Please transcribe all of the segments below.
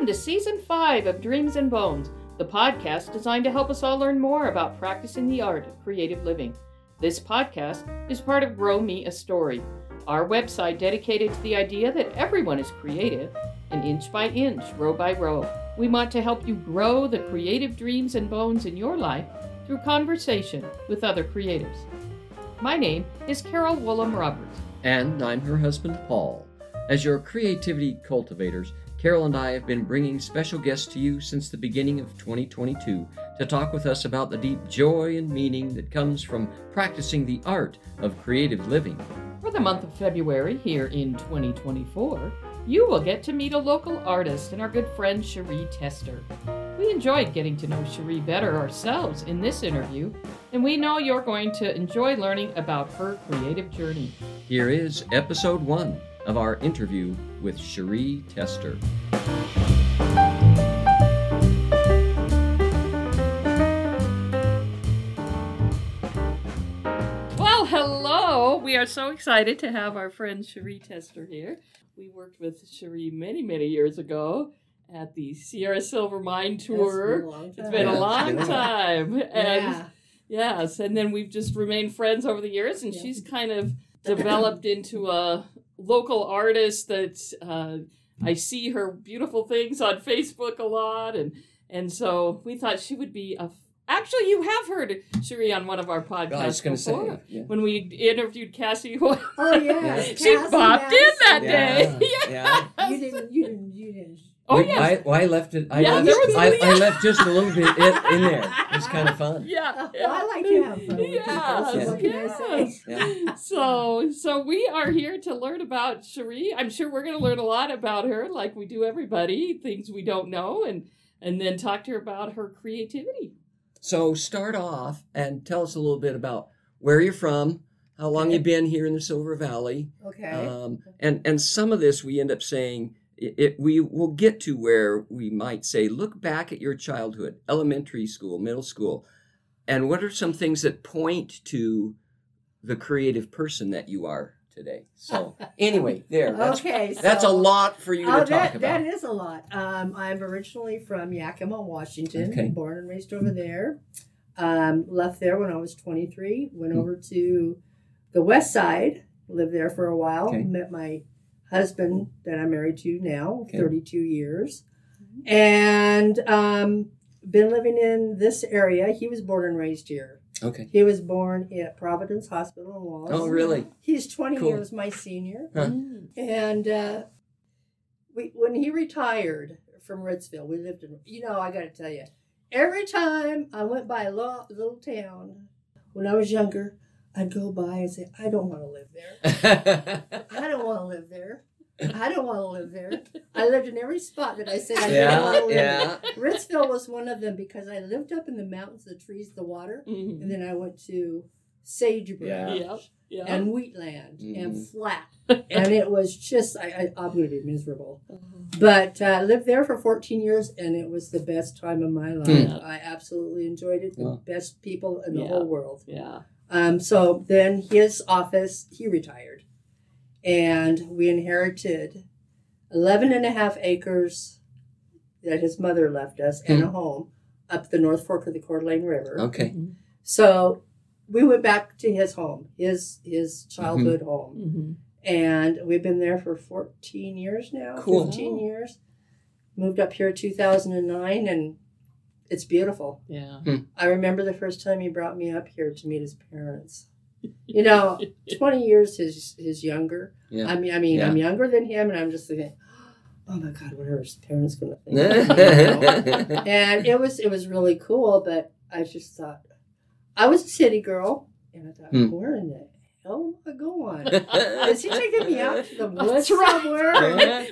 Welcome to season five of Dreams and Bones, the podcast designed to help us all learn more about practicing the art of creative living. This podcast is part of Grow Me a Story, our website dedicated to the idea that everyone is creative, and inch by inch, row by row. We want to help you grow the creative dreams and bones in your life through conversation with other creatives. My name is Carol Woolham Roberts. And I'm her husband, Paul. As your creativity cultivators, Carol and I have been bringing special guests to you since the beginning of 2022 to talk with us about the deep joy and meaning that comes from practicing the art of creative living. For the month of February here in 2024, you will get to meet a local artist and our good friend Sheree Tester. We enjoyed getting to know Sheree better ourselves in this interview, and we know you're going to enjoy learning about her creative journey. Here is episode one of our interview with Sheree Tester. Well, hello! We are so excited to have our friend Sheree Tester here. We worked with Sheree many, many years ago at the Sierra Silver Mine tour. It's been a Yeah, long it's been a while. time. And Yeah. yes, and then we've just remained friends over the years, and Yeah. she's kind of developed into a local artist that uh, I see her beautiful things on Facebook a lot, and and so we thought she would be a. Actually, you have heard Sheree on one of our podcasts I was going to before. say, yeah. When we interviewed Cassie Hoyle, Oh yeah. Yeah. she Cassie popped in that Madison. day. yeah. You didn't. You didn't. You didn't. Oh We- yeah, I, well, I left it. I, Yeah, left, there was a- I, I yeah. left just a little bit in, in there. It's kind of fun. yeah, Well, I like to have fun with people, Yes, so what can I say? yes. Yeah. So, so we are here to learn about Sheree. I'm sure we're going to learn a lot about her, like we do everybody, things we don't know, and and then talk to her about her creativity. So start off and tell us a little bit about where you're from, how long Okay. you've been here in the Silver Valley, Okay. um, and and some of this we end up saying it, it. We will get to where we might say, look back at your childhood, elementary school, middle school, and what are some things that point to the creative person that you are today. So anyway, there. That's, okay. that's a lot for you to Oh, talk that, about. that is a lot. Um, I'm originally from Yakima, Washington. Okay. Born and raised over there. Um, left there when I was 23. Went Hmm. over to the west side. Lived there for a while. Okay. Met my husband that I'm married to now, Okay. 32 years. And um, been living in this area. He was born and raised here. okay. He was born at Providence Hospital in Wallace. Oh, really? He's 20 Cool. years my senior. Huh. And uh, we, when he retired from Ritzville, we lived in, you know, I got to tell you, every time I went by a little, little town when I was younger, I'd go by and say, I don't want to live there. I don't want to live there. I don't want to live there. I lived in every spot that I said I didn't want yeah, to live yeah. Ritzville was one of them because I lived up in the mountains, the trees, the water, Mhm. and then I went to sagebrush Yeah. Yeah, yeah. and wheatland and Mhm. flat, and it was just I, I I'm going to be miserable. Mhm. But uh, I lived there for 14 years, and it was the best time of my life. Hmm. I absolutely enjoyed it. The Wow. best people in the Yeah. whole world. yeah. Um, so then his office, he retired, and we inherited 11 and a half acres that his mother left us and a home up the North Fork of the Coeur d'Alene River. Okay. Mhm. So we went back to his home, his his childhood home, Mhm. and we've been there for 14 years now. Cool. 15 years. Moved up here 2009, and it's beautiful. Yeah. I remember the first time he brought me up here to meet his parents. You know, 20 years his his younger. Yeah. I mean, I mean, Yeah. I'm younger than him, and I'm just thinking, oh my God, what are his parents going to think? You know? and it was it was really cool, but I just thought I was a city girl, and I thought, Hmm. where in the hell am I going? Is he taking me out to the woods That's right. somewhere?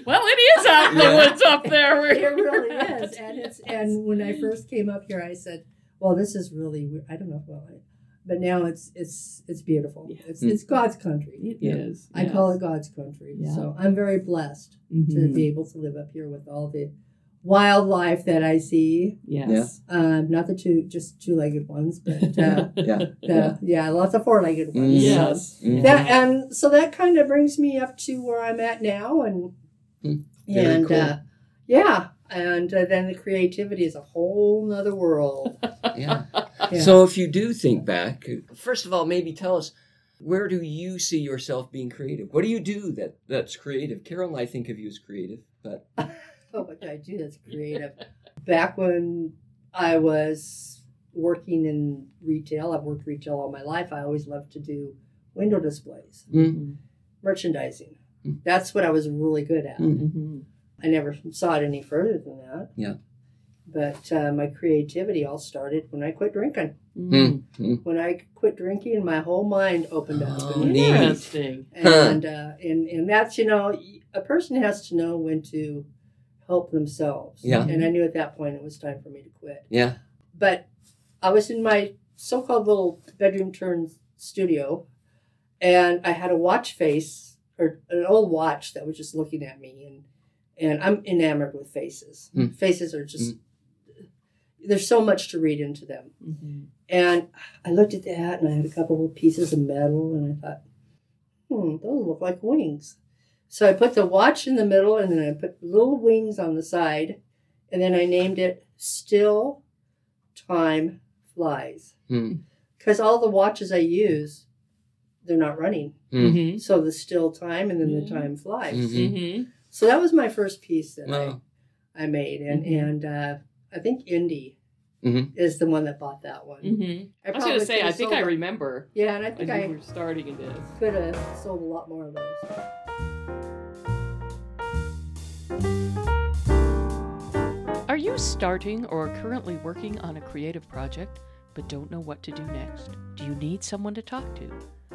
Well, it is out in the woods up there. it really is, and it's and when I first came up here, I said, "Well, this is really weird. I don't know if I." But now it's it's it's beautiful. Yeah. It's Hmm. it's God's country. It Yeah. is. I call it God's country. Yeah. So I'm very blessed to Mhm. be able to live up here with all the wildlife that I see. Yes. Um, not the two just two legged ones, but uh, yeah. the, yeah, lots of four legged ones. Mhm. Yes. Mhm. That and so that kind of brings me up to where I'm at now, and. Very and cool. uh, Yeah, and uh, then the creativity is a whole nother world. Yeah. Yeah. So if you do think back, first of all, maybe tell us where do you see yourself being creative? What do you do that that's creative? Carol and I think of you as creative, but Oh, what did I do that's creative? Back when I was working in retail, I've worked retail all my life. I always loved to do window displays, mm, merchandising. Mm. That's what I was really good at. Mm. Mm-hmm. I never saw it any further than that. Yeah. But uh, my creativity all started when I quit drinking. mm, mm. When I quit drinking, my whole mind opened up. Oh, And- Interesting. and uh, and and that's you know a person has to know when to help themselves. Yeah. And I knew at that point it was time for me to quit. yeah, But I was in my so-called little bedroom turn studio, and I had a watch face or an old watch that was just looking at me, and and I'm enamored with faces. Mm. Faces are just there's so much to read into them. Mm-hmm. And I looked at that and I had a couple of pieces of metal and I thought, hmm, those look like wings. So I put the watch in the middle and then I put little wings on the side and then I named it Still Time Flies. Hmm. Because all the watches I use, they're not running. Mm. Mm-hmm. So the still time and then the time flies. Mhm. Mm-hmm. So that was my first piece that Wow. I, I made. And, Mhm. and uh, I think Indy Mhm. is the one that bought that one. Mm-hmm. I was gonna say, I think sold I a- remember Yeah, and I think when I you were starting this. could have sold a lot more of those. Are you starting or currently working on a creative project but don't know what to do next? Do you need someone to talk to?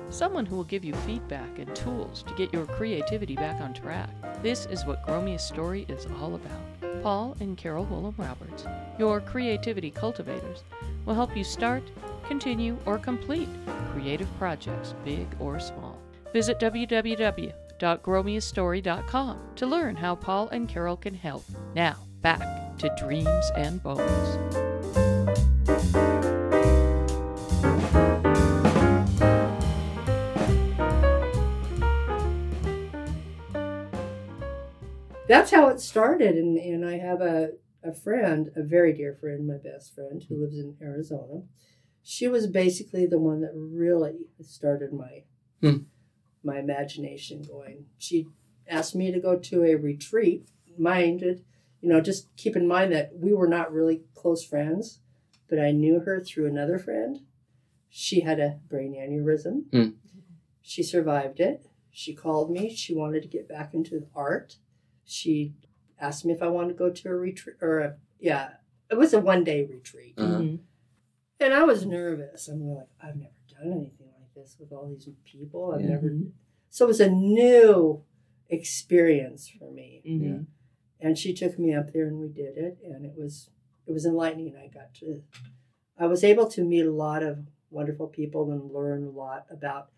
Someone who will give you feedback and tools to get your creativity back on track. This is what a Story is all about. Paul and Carol Willem Roberts, your creativity cultivators, will help you start, continue, or complete creative projects, big or small. Visit www.growmeastory.com to learn how Paul and Carol can help. Now, back to Dreams and Bones. That's how it started, and, and I have a, a friend, a very dear friend, my best friend, who lives in Arizona. She was basically the one that really started my Hmm. my imagination going. She asked me to go to a retreat, minded, you know, just keep in mind that we were not really close friends, but I knew her through another friend. She had a brain aneurysm. Hmm. She survived it. She called me. She wanted to get back into art. She asked me if I wanted to go to a retreat or a, yeah, it was a one day retreat. Uh-huh. Mhm. And I was nervous. I'm like, I've never done anything like this with all these people. I've Yeah. never. So it was a new experience for me. Mhm. And she took me up there and we did it, and it was it was enlightening. I got to, I was able to meet a lot of wonderful people and learn a lot about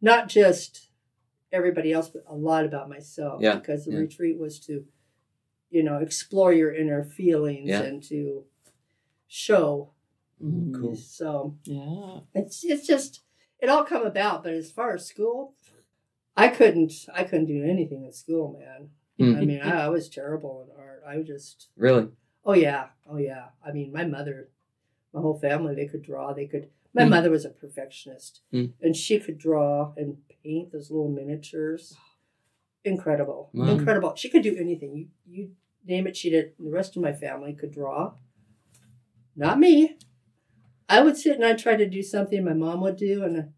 not just everybody else, but a lot about myself. Yeah, Because the yeah. retreat was to, you know, explore your inner feelings Yeah. and to show. Mhm. Cool. So Yeah. it's it's just it all come about. But as far as school, I couldn't I couldn't do anything at school, man. Mm. I mean, I, I was terrible in art. I was just Really? oh yeah, oh yeah. I mean, my mother, my whole family, they could draw. They could. My Mm. mother was a perfectionist, Mm. and she could draw and paint those little miniatures. Incredible, Wow. incredible. She could do anything. You you name it, she did. The rest of my family could draw. Not me. I would sit and I'd try to do something my mom would do, and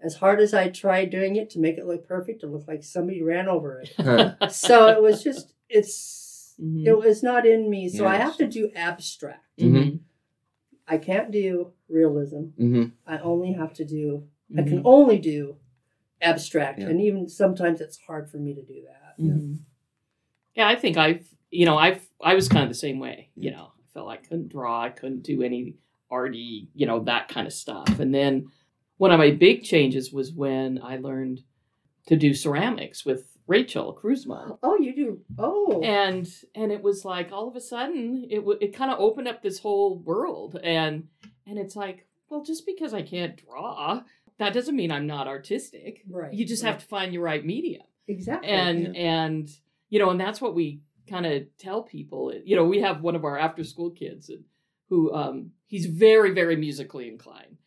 as hard as I tried doing it to make it look perfect, it looked like somebody ran over it. So it was just it's Mhm. it was not in me. So I have to do abstract. Mhm. I can't do realism. hmm I only have to do I can Mhm. only do abstract. Yeah. And even sometimes it's hard for me to do that. Mhm. Yeah, I think I've, you know, I've, I was kind of the same way. You know, I felt like I couldn't draw, I couldn't do any arty, you know, that kind of stuff. And then one of my big changes was when I learned to do ceramics with Rachel Kruzman. Oh, you do oh And and it was like all of a sudden it w- it kind of opened up this whole world and and it's like well just because I can't draw that doesn't mean I'm not artistic. right. You just right. have to find your right medium exactly. and and you know and that's what we kind of tell people, you know, we have one of our after school kids and who um he's very very musically inclined.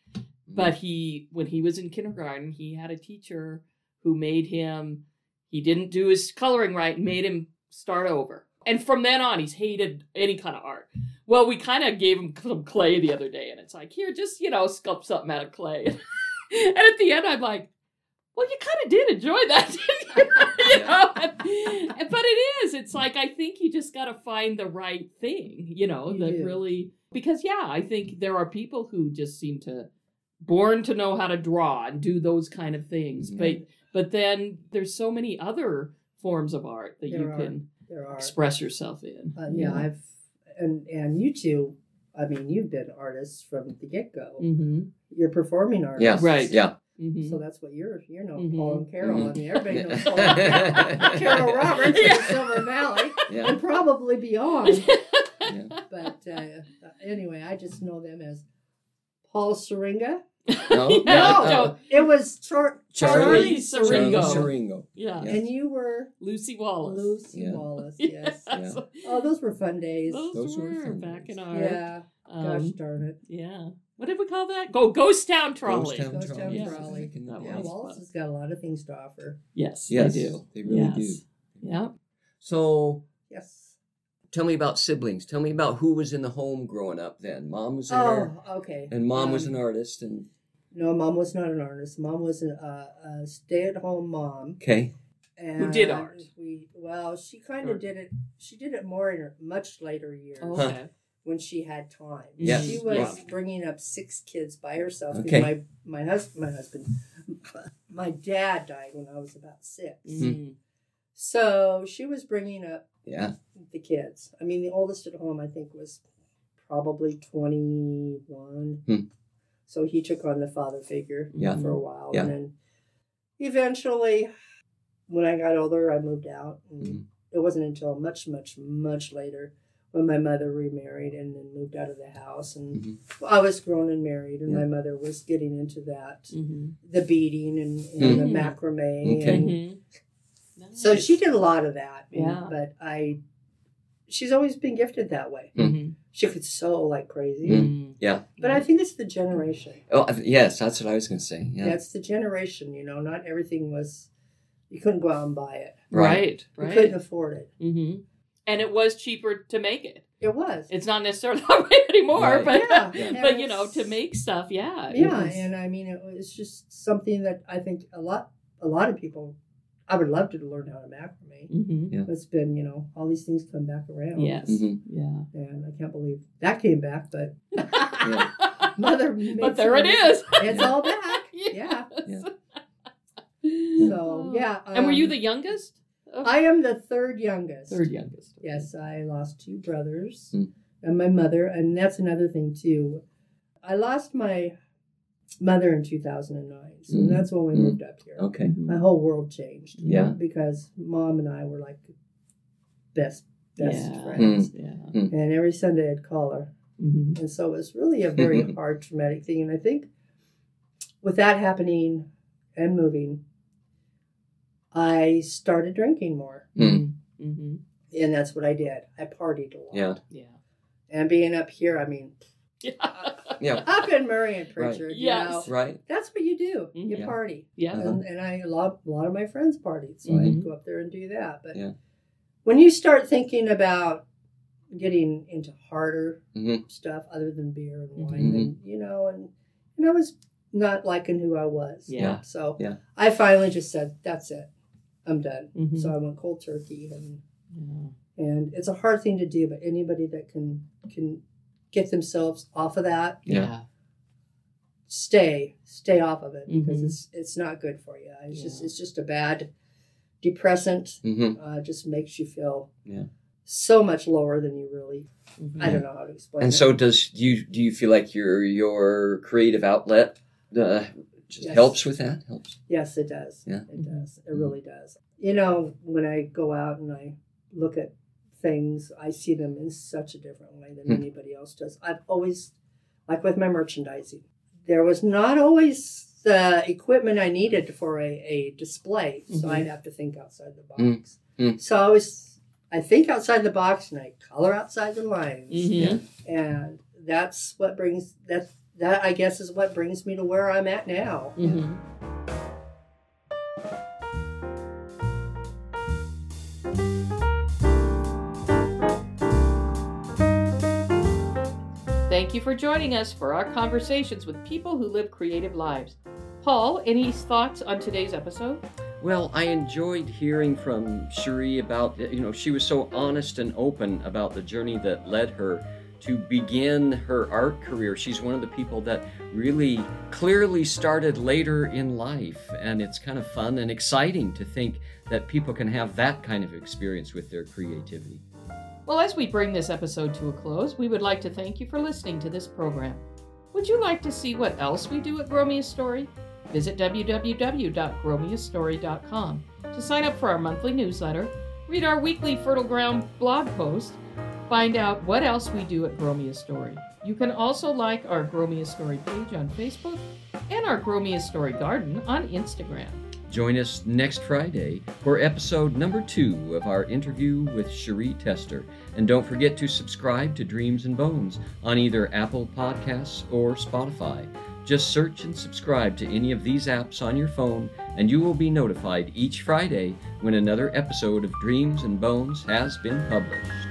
But he when he was in kindergarten, he had a teacher who made him he didn't do his coloring right and made him start over. And from then on, he's hated any kind of art. Well, we kind of gave him some clay the other day, and it's like, here, just, you know, sculpt something out of clay. and at the end, I'm like, well, you kind of did enjoy that, you? know? but it is. It's like, I think you just got to find the right thing, you know, You that do. really, because, yeah, I think there are people who just seem to, born to know how to draw and do those kind of things. Mhm. But, but then there's so many other forms of art that you are. can There are. express yourself in. Uh, yeah, I've and and you two. I mean, you've been artists from the get go. Mm-hmm. You're performing artists, Yeah. Right. Yeah. Mm-hmm. So that's what you're. You're know Mhm. Paul and Carol. Mhm. I mean, everybody knows Paul and Carol. Carol Roberts Yeah. in Silver Valley Yeah. and probably beyond. yeah. But uh, anyway, I just know them as Paul Syringa. No? No, no. it was Char- Charlie Charlie. Yeah. Yeah. And you were Lucy Wallace. Lucy Yeah. Wallace. Yes. Yes. Oh, those were fun days. Those, Those were were back days. in our Yeah. Gosh um, darn it. yeah. What did we call that? Go Ghost Town Trolley. Ghost Town Ghost Town Trolley. Trolley. Back That Yeah, Wallace fun. has got a lot of things to offer. Yes, Yes, they do. they really do. Yeah. So Yes. tell me about siblings. Tell me about who was in the home growing up then. Mom was there, Oh, okay. and mom was Um, an artist. And No, mom was not an artist. Mom was an, uh, a stay-at-home mom. okay, And did art. We well, she kind of did it. She did it more in her much later years Oh, Huh. okay. when she had time. Yes, she was yeah. bringing up six kids by herself. Okay. My my husband, my husband, my dad died when I was about six. Mm. So she was bringing up yeah, the kids. I mean, the oldest at home, I think, was probably 21. Hmm. So he took on the father figure Yeah. for a while. Yeah. And then eventually, when I got older, I moved out. And Mhm. It wasn't until much, much, much later when my mother remarried and then moved out of the house. And Mhm. I was grown and married, and Yeah. my mother was getting into that Mm-hmm. the beading and, and the Mhm. macrame. Okay. And Mm-hmm. so she did a lot of that. and- Yeah. But I, she's always been gifted that way. She could sew like crazy. Mm. yeah. But I think it's the generation. Oh, yes, that's what I was going to say. Yeah, That's the generation, you know. Not everything was, you couldn't go out and buy it. Right, You right. couldn't afford it. Mm-hmm. And it was cheaper to make it. It was. It's not necessarily that way anymore, Right. but Yeah. Yeah. but you know, to make stuff, yeah. Yeah, and I mean, it was just something that I think a lot, a lot of people, I would love to learn how to macrame. Mhm. Yeah. It's been, you know, all these things come back around. Yes. Mhm. Yeah. And I can't believe that came back, but Yeah. mother. but there it some- It's all back. Yeah. Yes. So yeah. and were you um, the youngest? of- I am the third youngest. third youngest. Yes, I lost two brothers Hmm. and my mother, and that's another thing too. I lost my mother in 2009, so Hmm. that's when we Hmm. moved up here. Okay. Mhm. My whole world changed. Yeah. because mom and I were like best best Yeah. friends, Yeah. and every Sunday I'd call her, hmm and so it was really a very hard traumatic thing. And I think with that happening and moving, I started drinking more, Mm. hmm and that's what I did. I partied a lot. Yeah. Yeah. And being up here, I mean, Yeah. Yeah. up in Murray and Pritchard, you Yes. know, Right. that's what you do. You Mhm. Yeah. party. Yeah. Uh-huh. And, and I, a lot, a lot of my friends partied, so Mhm. I'd go up there and do that. But Yeah. when you start thinking about getting into harder Mhm. stuff other than beer and wine, Mhm. then, you know, and, and I was not liking who I was. Yeah. So Yeah. I finally just said, that's it. I'm done. Mhm. So I went cold turkey and Yeah. and it's a hard thing to do, but anybody that can can get themselves off of that, Yeah. stay stay off of it because Mhm. it's it's not good for you. It's just it's just a bad depressant. hmm Uh, just makes you feel Yeah. so much lower than you really. Mhm. I don't know how to explain. And it. so, does you do you feel like your your creative outlet uh, just Yes. helps with that? Helps. yes, it does. Yeah. it does. It Mhm. really does. You know, when I go out and I look at things, I see them in such a different way than Hmm. anybody else does. I've always, like with my merchandising, there was not always the equipment I needed for a, a display, so Mhm. I'd have to think outside the Mm. box. Mm. So I always, I think outside the box and I color outside the lines. Mhm. And that's what brings that that I guess is what brings me to where I'm at now. Mhm. For joining us for our conversations with people who live creative lives. Paul, any thoughts on today's episode? Well, I enjoyed hearing from Sheree about, you know, she was so honest and open about the journey that led her to begin her art career. She's one of the people that really clearly started later in life. And it's kind of fun and exciting to think that people can have that kind of experience with their creativity. Well, as we bring this episode to a close, we would like to thank you for listening to this program. Would you like to see what else we do at Grow Me a Story? Visit www.growmeastory.com to sign up for our monthly newsletter, read our weekly Fertile Ground blog post, find out what else we do at Grow Me a Story. You can also like our Grow Me a Story page on Facebook and our Grow Me a Story garden on Instagram. Join us next Friday for episode number two of our interview with Sheree Tester. And don't forget to subscribe to Dreams and Bones on either Apple Podcasts or Spotify. Just search and subscribe to any of these apps on your phone, and you will be notified each Friday when another episode of Dreams and Bones has been published.